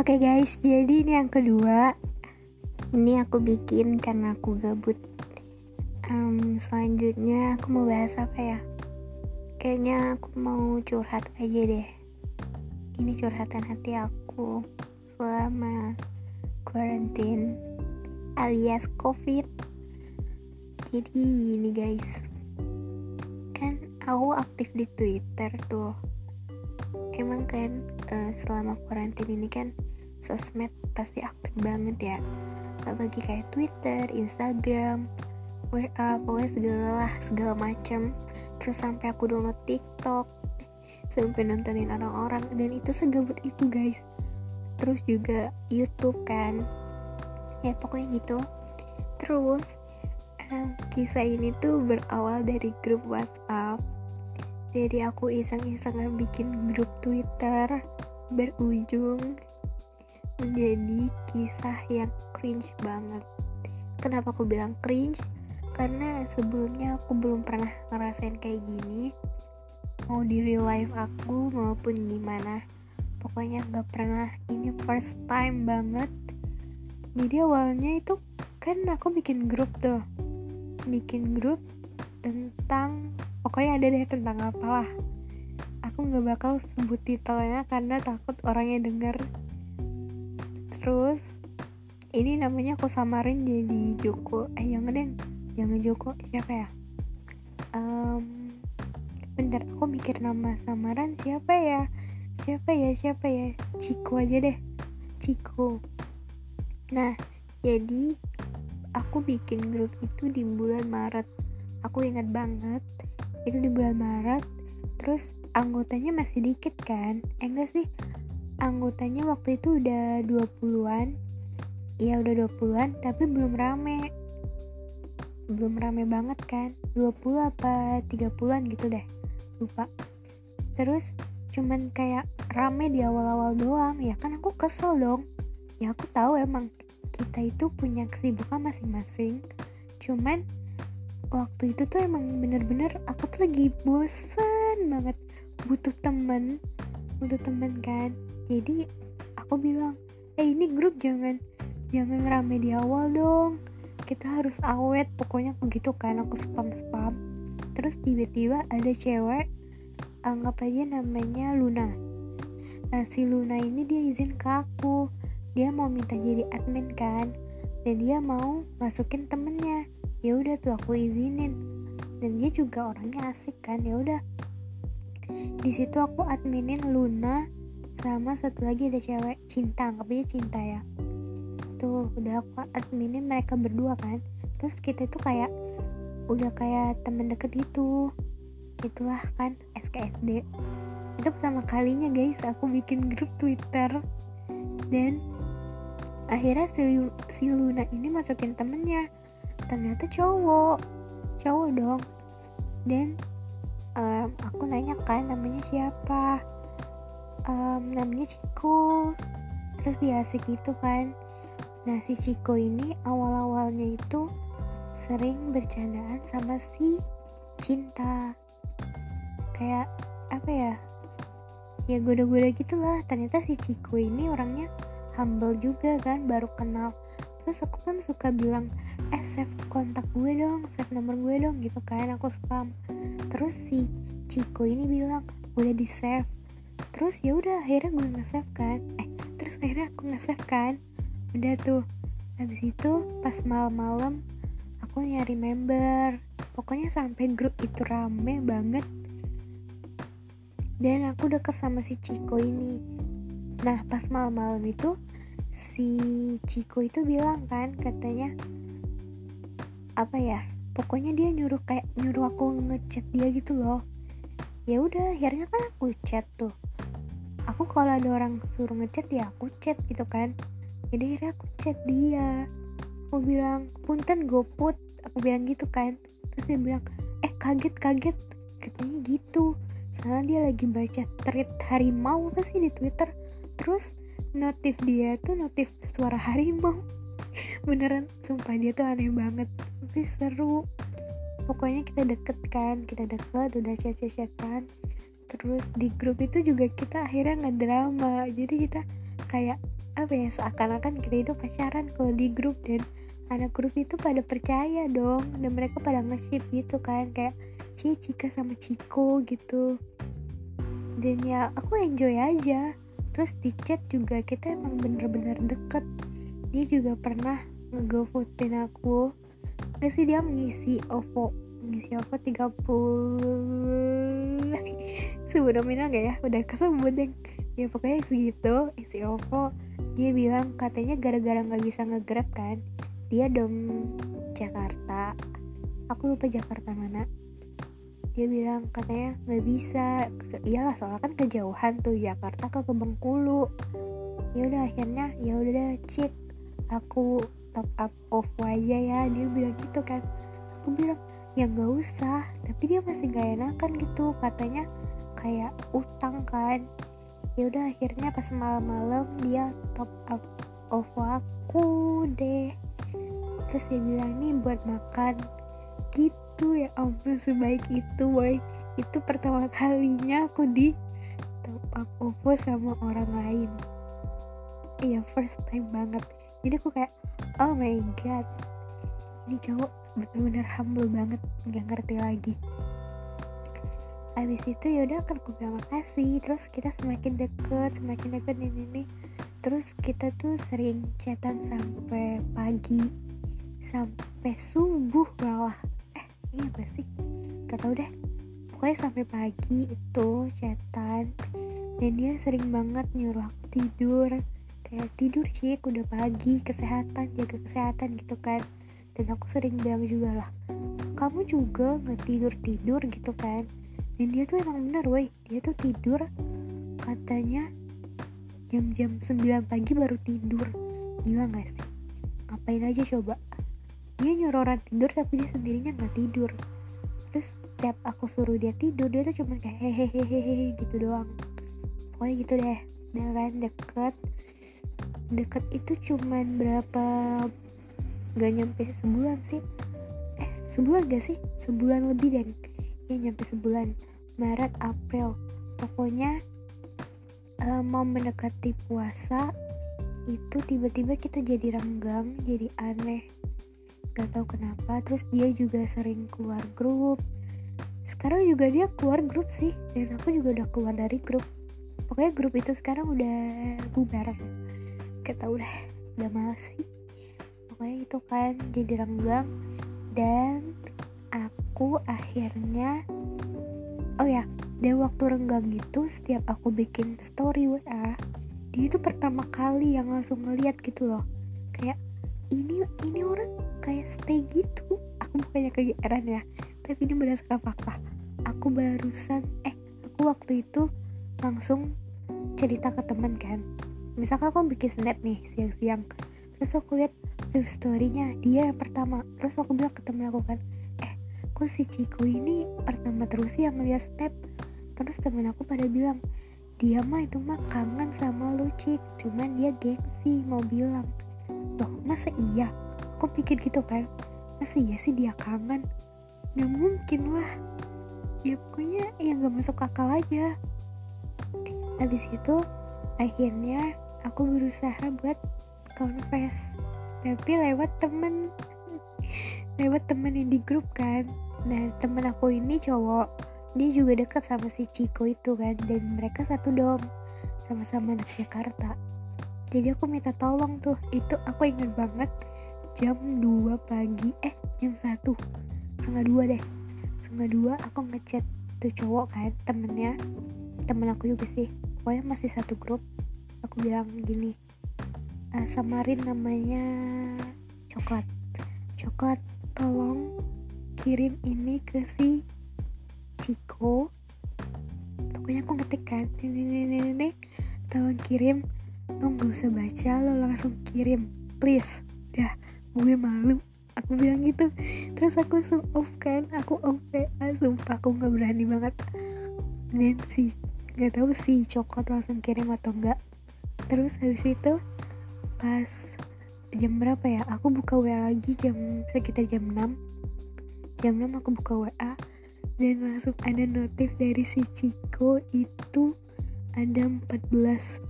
Oke guys, jadi ini yang kedua. Ini aku bikin karena aku gabut. Um, selanjutnya aku mau bahas apa ya? Kayaknya aku mau curhat aja deh. Ini curhatan hati aku selama quarantine alias covid. Jadi ini guys, kan aku aktif di Twitter tuh. Emang kan uh, selama quarantine ini kan sosmed pasti aktif banget ya apalagi kayak Twitter, Instagram, WA, pokoknya segala lah, segala macam. Terus sampai aku download TikTok, sampai nontonin orang-orang dan itu segabut itu guys. Terus juga YouTube kan, ya pokoknya gitu. Terus um, kisah ini tuh berawal dari grup WhatsApp. Jadi aku iseng-iseng bikin grup Twitter berujung menjadi kisah yang cringe banget. Kenapa aku bilang cringe? Karena sebelumnya aku belum pernah ngerasain kayak gini. Mau di real life aku maupun gimana. Pokoknya gak pernah. Ini first time banget. Jadi awalnya itu kan aku bikin grup tuh. Bikin grup tentang pokoknya ada deh tentang apalah aku nggak bakal sebut titelnya karena takut orangnya denger terus ini namanya aku samarin jadi Joko. Eh jangan deh jangan Joko siapa ya? Um, bentar aku mikir nama samaran siapa ya? Siapa ya siapa ya? Ciko aja deh. Ciko. Nah jadi aku bikin grup itu di bulan Maret. Aku ingat banget itu di bulan Maret. Terus anggotanya masih dikit kan? Eh enggak sih anggotanya waktu itu udah 20-an ya udah 20-an tapi belum rame. Belum rame banget kan? 20 apa 30-an gitu deh. Lupa. Terus cuman kayak rame di awal-awal doang. Ya kan aku kesel dong. Ya aku tahu emang kita itu punya kesibukan masing-masing. Cuman waktu itu tuh emang bener-bener aku tuh lagi bosen banget. Butuh temen. Butuh temen kan jadi aku bilang eh ini grup jangan jangan rame di awal dong. Kita harus awet. Pokoknya aku gitu kan aku spam spam terus tiba-tiba ada cewek anggap aja namanya Luna. Nah si Luna ini dia izin ke aku. Dia mau minta jadi admin kan dan dia mau masukin temennya. Ya udah tuh aku izinin. Dan dia juga orangnya asik kan ya udah. Di situ aku adminin Luna sama satu lagi ada cewek cinta anggap aja cinta ya. Tuh udah aku adminin mereka berdua kan. Terus kita itu kayak udah kayak temen deket gitu. Itulah kan SKSD itu pertama kalinya guys aku bikin grup Twitter. Dan akhirnya si, si Luna ini masukin temennya. Ternyata cowok. Cowok dong. Dan um, aku nanya kan namanya siapa um, namanya Ciko. Terus dia asik gitu kan. Nah si Ciko ini awal-awalnya itu sering bercandaan sama si Cinta. Kayak apa ya ya goda-goda gitulah. Ternyata si Ciko ini orangnya humble juga kan baru kenal. Terus aku kan suka bilang eh save kontak gue dong save nomor gue dong gitu kan aku spam. Terus si Ciko ini bilang udah di save terus ya udah akhirnya gue nge-save kan. Eh terus akhirnya aku nge-save kan. Udah tuh. Habis itu pas malam-malam aku nyari member. Pokoknya sampai grup itu rame banget. Dan aku deket sama si Ciko ini. Nah pas malam-malam itu si Ciko itu bilang kan katanya apa ya pokoknya dia nyuruh kayak nyuruh aku ngechat dia gitu loh. Ya udah akhirnya kan aku chat tuh aku kalau ada orang suruh ngechat ya aku chat gitu kan. Jadi akhirnya aku chat dia. Aku bilang punten goput. Aku bilang gitu kan. Terus dia bilang eh kaget kaget. Katanya gitu. Soalnya dia lagi baca tweet harimau apa sih di twitter. Terus notif dia tuh notif suara harimau. Beneran sumpah dia tuh aneh banget. Tapi seru. Pokoknya kita deket kan kita deket udah chat-chatan terus di grup itu juga kita akhirnya nggak drama jadi kita kayak apa ya seakan-akan kita itu pacaran kalau di grup dan anak grup itu pada percaya dong dan mereka pada nge-ship gitu kan kayak Ci Cika sama Ciko gitu. Dan ya aku enjoy aja. Terus di chat juga kita emang bener-bener deket. Dia juga pernah ngegovotin aku. Gak sih dia ngisi OVO OVO 30 sebut nominal gak ya? Udah kesebut deh. Ya pokoknya segitu. Isi OVO dia bilang katanya gara-gara nggak bisa ngegrab kan dia dom Jakarta. Aku lupa Jakarta mana. Dia bilang katanya nggak bisa. Iyalah soalnya kan kejauhan tuh Jakarta ke Bengkulu. Ya udah akhirnya ya udah cik aku top up OVO aja ya. Dia bilang gitu kan. Aku bilang ya nggak usah tapi dia masih gak enakan gitu. Katanya kayak utang kan. Ya udah akhirnya pas malam-malam dia top up OVO aku deh. Terus dia bilang nih buat makan. Gitu ya ampun sebaik itu boy itu pertama kalinya aku di top up OVO sama orang lain. Iya first time banget. Jadi aku kayak oh my god ini cowok bener-bener humble banget nggak ngerti lagi. Habis itu yaudah kan aku bilang makasih terus kita semakin deket semakin deket ini nih terus kita tuh sering chatan sampai pagi sampai subuh malah. Eh iya gak sih? Gak tau deh. Pokoknya sampai pagi itu chatan dan dia sering banget nyuruh aku tidur. Kayak tidur cik udah pagi kesehatan jaga kesehatan gitu kan dan aku sering bilang juga lah kamu juga nggak tidur tidur gitu kan? Dan dia tuh emang bener woi. Dia tuh tidur katanya jam-jam 9 pagi baru tidur. Gila gak sih? Ngapain aja coba? Dia nyuruh orang tidur tapi dia sendirinya nggak tidur. Terus tiap aku suruh dia tidur dia tuh cuma kayak hehehehe gitu doang. Pokoknya gitu deh. Dan kan deket. Deket itu cuman berapa gak nyampe sebulan sih. Eh sebulan gak sih? Sebulan lebih dan ya nyampe sebulan. Maret April. Pokoknya uh, mau mendekati puasa itu tiba-tiba kita jadi renggang jadi aneh. Gak tahu kenapa. Terus dia juga sering keluar grup. Sekarang juga dia keluar grup sih dan aku juga udah keluar dari grup. Pokoknya grup itu sekarang udah bubar. Gak tau deh. Udah males sih pokoknya itu kan jadi renggang. Dan aku akhirnya oh ya dan waktu renggang itu setiap aku bikin story WA dia itu pertama kali yang langsung ngeliat gitu loh. Kayak ini ini orang kayak stay gitu. Aku bukannya kegeeran ya tapi ini berdasarkan fakta aku barusan eh aku waktu itu langsung cerita ke teman kan. Misalkan aku bikin snap nih siang-siang terus aku lihat view storynya dia yang pertama. Terus aku bilang ke temen aku kan kok si Ciko ini pertama terus yang ngeliat step? Terus temen aku pada bilang dia mah itu mah kangen sama lu Cik. Cuman dia gengsi mau bilang. Loh masa iya? Aku pikir gitu kan? Masa iya sih dia kangen? Gak mungkin lah. Ya pokoknya ya gak masuk akal aja. Habis itu akhirnya aku berusaha buat confess. Tapi lewat temen. Lewat temen yang di grup kan. Nah temen aku ini cowok. Dia juga deket sama si Ciko itu kan. Dan mereka satu dom. Sama-sama anak Jakarta. Jadi aku minta tolong tuh. Itu aku inget banget. Jam 2 pagi. Eh jam 1 Setengah 2 deh. Setengah 2 aku ngechat tuh cowok kan Temennya. Temen aku juga sih. Pokoknya masih satu grup. Aku bilang gini uh, Samarin namanya Coklat. Coklat tolong kirim ini ke si Ciko pokoknya aku ngetik kan? Ini. tolong kirim. Lo gak usah baca lo langsung kirim. Please. Dah gue malu. Aku bilang gitu. Terus aku langsung off kan? Aku off PA sumpah aku nggak berani banget. Dan si nggak tahu si coklat langsung kirim atau enggak terus habis itu pas jam berapa ya? Aku buka WA lagi jam sekitar jam 6 jam 6 aku buka WA dan langsung ada notif dari si Ciko itu ada 14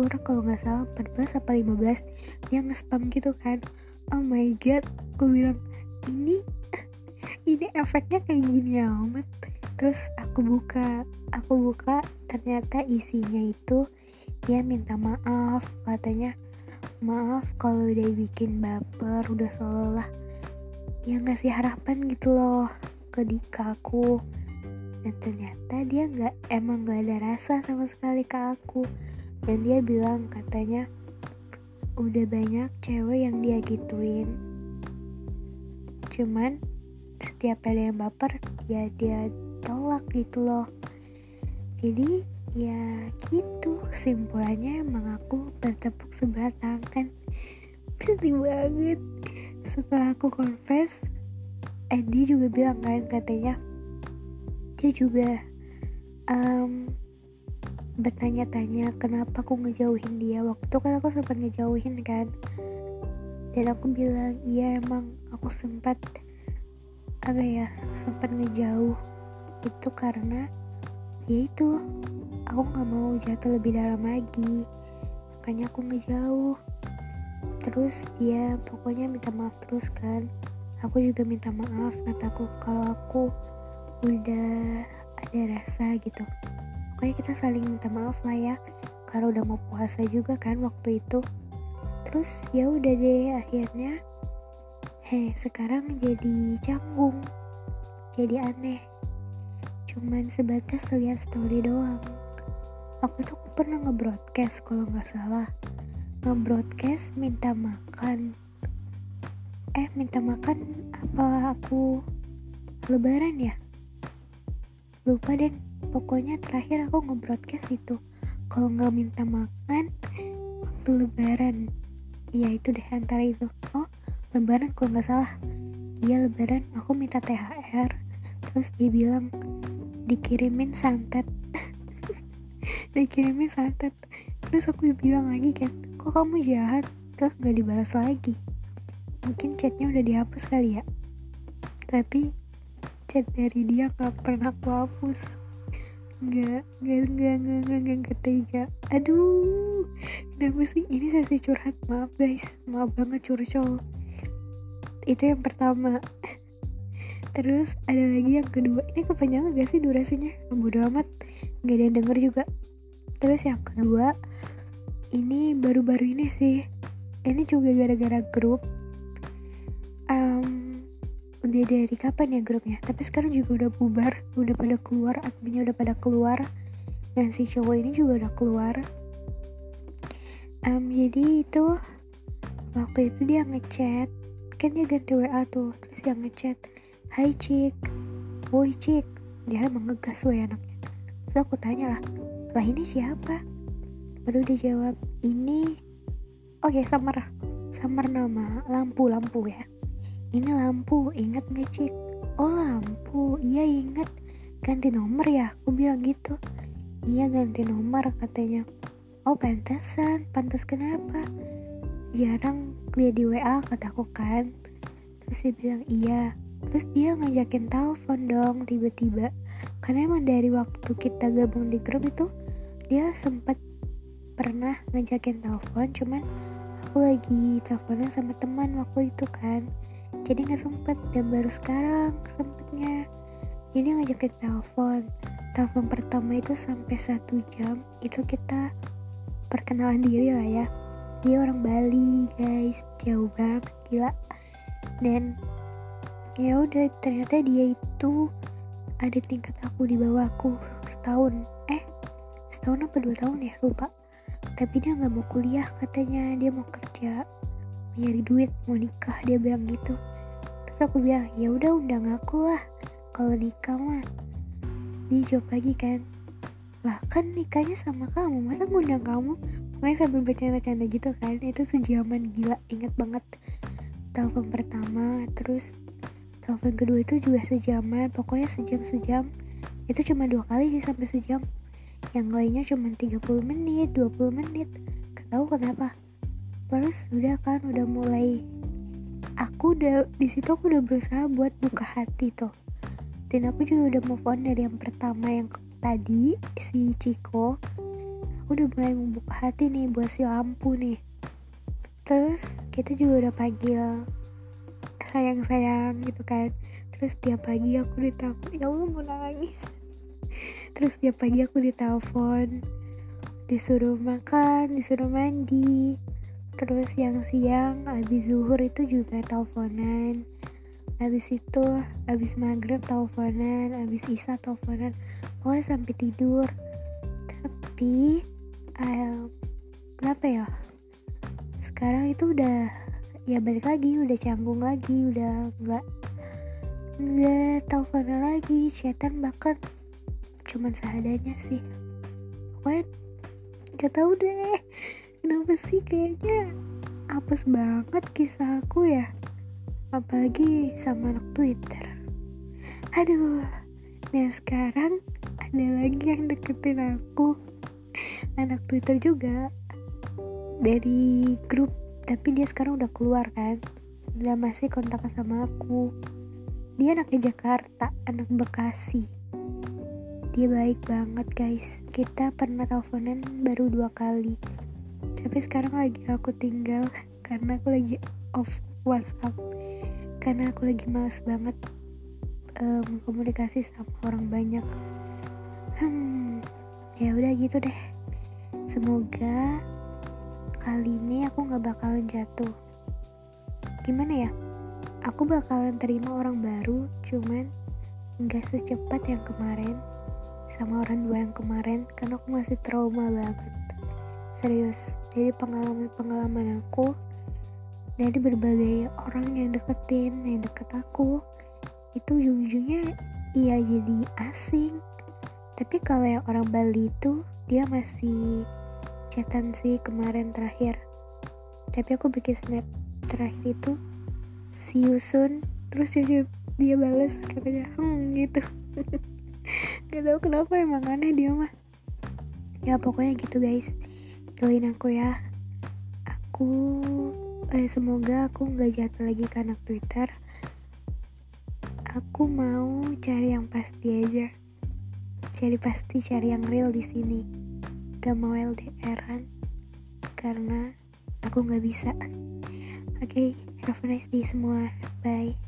orang kalau nggak salah 14 apa 15 dia nge-spam gitu kan. Oh my god gue bilang ini ini efeknya kayak gini amat. Terus aku buka aku buka ternyata isinya itu dia minta maaf katanya maaf kalau udah bikin baper udah seolah yang ngasih harapan gitu loh ke Dika aku. Dan ternyata dia nggak emang nggak ada rasa sama sekali ke aku. Dan dia bilang katanya udah banyak cewek yang dia gituin. Cuman setiap ada yang baper ya dia tolak gitu loh. Jadi ya gitu. Kesimpulannya emang aku bertepuk sebelah tangan. Sedih banget. Setelah aku confess Eddie juga bilang kan katanya dia juga um, bertanya-tanya kenapa aku ngejauhin dia? Waktu kan aku sempat ngejauhin kan. Dan aku bilang iya emang aku sempat apa ya sempat ngejauh. Itu karena ya itu aku nggak mau jatuh lebih dalam lagi. Makanya aku ngejauh. Terus dia pokoknya minta maaf terus kan. Aku juga minta maaf kataku kalau aku udah ada rasa gitu. Pokoknya kita saling minta maaf lah ya. Karena udah mau puasa juga kan waktu itu. Terus ya udah deh akhirnya heh sekarang jadi canggung. Jadi aneh. Cuman sebatas lihat story doang aku tuh pernah nge-broadcast kalau nggak salah. Nge-broadcast minta makan. Eh minta makan apa aku lebaran ya? Lupa deh. Pokoknya terakhir aku nge-broadcast itu. Kalau nggak minta makan waktu lebaran. Iya itu deh antara itu. Oh lebaran kalau nggak salah. Iya lebaran. Aku minta THR terus dia bilang dikirimin santet dikirimin santet. Terus aku bilang lagi kan kok kamu jahat? Terus nggak dibalas lagi. Mungkin chatnya udah dihapus kali ya. Tapi chat dari dia gak pernah aku hapus. Nggak nggak nggak nggak nggak nggak ketiga. Aduh kenapa sih? Ini sesi curhat maaf guys. Maaf banget curcol. Itu yang pertama. Terus ada lagi yang kedua. Ini kepanjangan gak sih durasinya? Bodo amat. Nggak ada yang denger juga terus yang kedua ini baru-baru ini sih. Ini juga gara-gara grup. Udah dari kapan ya grupnya? Tapi sekarang juga udah bubar udah pada keluar adminnya udah pada keluar. Dan si cowok ini juga udah keluar. Um, jadi itu waktu itu dia ngechat. Kan dia ganti WA tuh terus dia ngechat Hai Cik. Woi Cik. Dia emang ngegas woy anaknya. Terus aku tanya lah lah ini siapa? Baru dia jawab ini oke okay, samar samar nama lampu lampu ya. Ini lampu inget gak cik? Oh lampu. Iya inget ganti nomor ya aku bilang gitu. Iya ganti nomor katanya. Oh pantesan. Pantas kenapa? Jarang lihat di WA kataku kan. Terus dia bilang iya. Terus dia ngajakin telepon dong tiba-tiba. Karena emang dari waktu kita gabung di grup itu dia sempat pernah ngajakin telepon cuman aku lagi teleponan sama teman waktu itu kan. Jadi nggak sempet dan baru sekarang sempetnya. Jadi ngajakin telepon. Telepon pertama itu sampai satu jam itu kita perkenalan diri lah ya. Dia orang Bali guys. Jauh banget gila. Dan ya udah ternyata dia itu ada tingkat aku di bawah aku setahun setahun apa? Dua tahun ya? Lupa. Tapi dia nggak mau kuliah katanya. Dia mau kerja nyari duit mau nikah. Dia bilang gitu. Terus aku bilang ya udah undang aku lah. Kalau nikah mah dia jawab lagi kan. Lah kan nikahnya sama kamu. Masa ngundang kamu? Makanya sambil bercanda-canda gitu kan. Itu sejaman gila. Inget banget. Telepon pertama terus telepon kedua itu juga sejaman. Pokoknya sejam-sejam. Itu cuma dua kali sih sampai sejam yang lainnya cuma 30 menit 20 menit. Gak tahu kenapa. Terus udah kan udah mulai. Aku udah di situ aku udah berusaha buat buka hati tuh dan aku juga udah move on dari yang pertama yang tadi si Ciko aku udah mulai membuka hati nih buat si lampu nih. Terus kita juga udah panggil sayang-sayang gitu kan. Terus tiap pagi aku ditelepon ya Allah mau nangis terus tiap pagi aku ditelepon disuruh makan disuruh mandi. Terus yang siang abis zuhur itu juga teleponan. Abis itu abis maghrib teleponan abis isya teleponan. Pokoknya sampai tidur. Tapi um, kenapa ya? Sekarang itu udah ya balik lagi udah canggung lagi udah nggak nggak teleponan lagi chatan bahkan cuman seadanya sih. Pokoknya nggak tahu deh. Kenapa sih kayaknya apes banget kisah aku ya? Apalagi sama anak Twitter. Aduh nah sekarang ada lagi yang deketin aku. Anak Twitter juga dari grup tapi dia sekarang udah keluar kan? Udah masih kontak sama aku. Dia anaknya Jakarta anak Bekasi dia baik banget guys. Kita pernah teleponan baru dua kali. Tapi sekarang lagi aku tinggal karena aku lagi off WhatsApp. Karena aku lagi males banget um, komunikasi sama orang banyak. Hmm ya udah gitu deh. Semoga kali ini aku nggak bakalan jatuh. Gimana ya? Aku bakalan terima orang baru cuman nggak secepat yang kemarin sama orang dua yang kemarin karena aku masih trauma banget. Serius dari pengalaman-pengalaman aku dari berbagai orang yang deketin yang deket aku itu ujung-ujungnya iya jadi asing. Tapi kalau yang orang Bali itu dia masih chatan sih kemarin terakhir. Tapi aku bikin snap terakhir itu si Yusun terus dia dia balas katanya hmm gitu gak tau kenapa emang aneh dia mah. Ya pokoknya gitu guys. Doain aku ya. Aku eh, semoga aku nggak jatuh lagi ke anak Twitter. Aku mau cari yang pasti aja. Cari pasti cari yang real di sini. Gak mau LDRan karena aku nggak bisa. Oke okay, have a nice day semua. Bye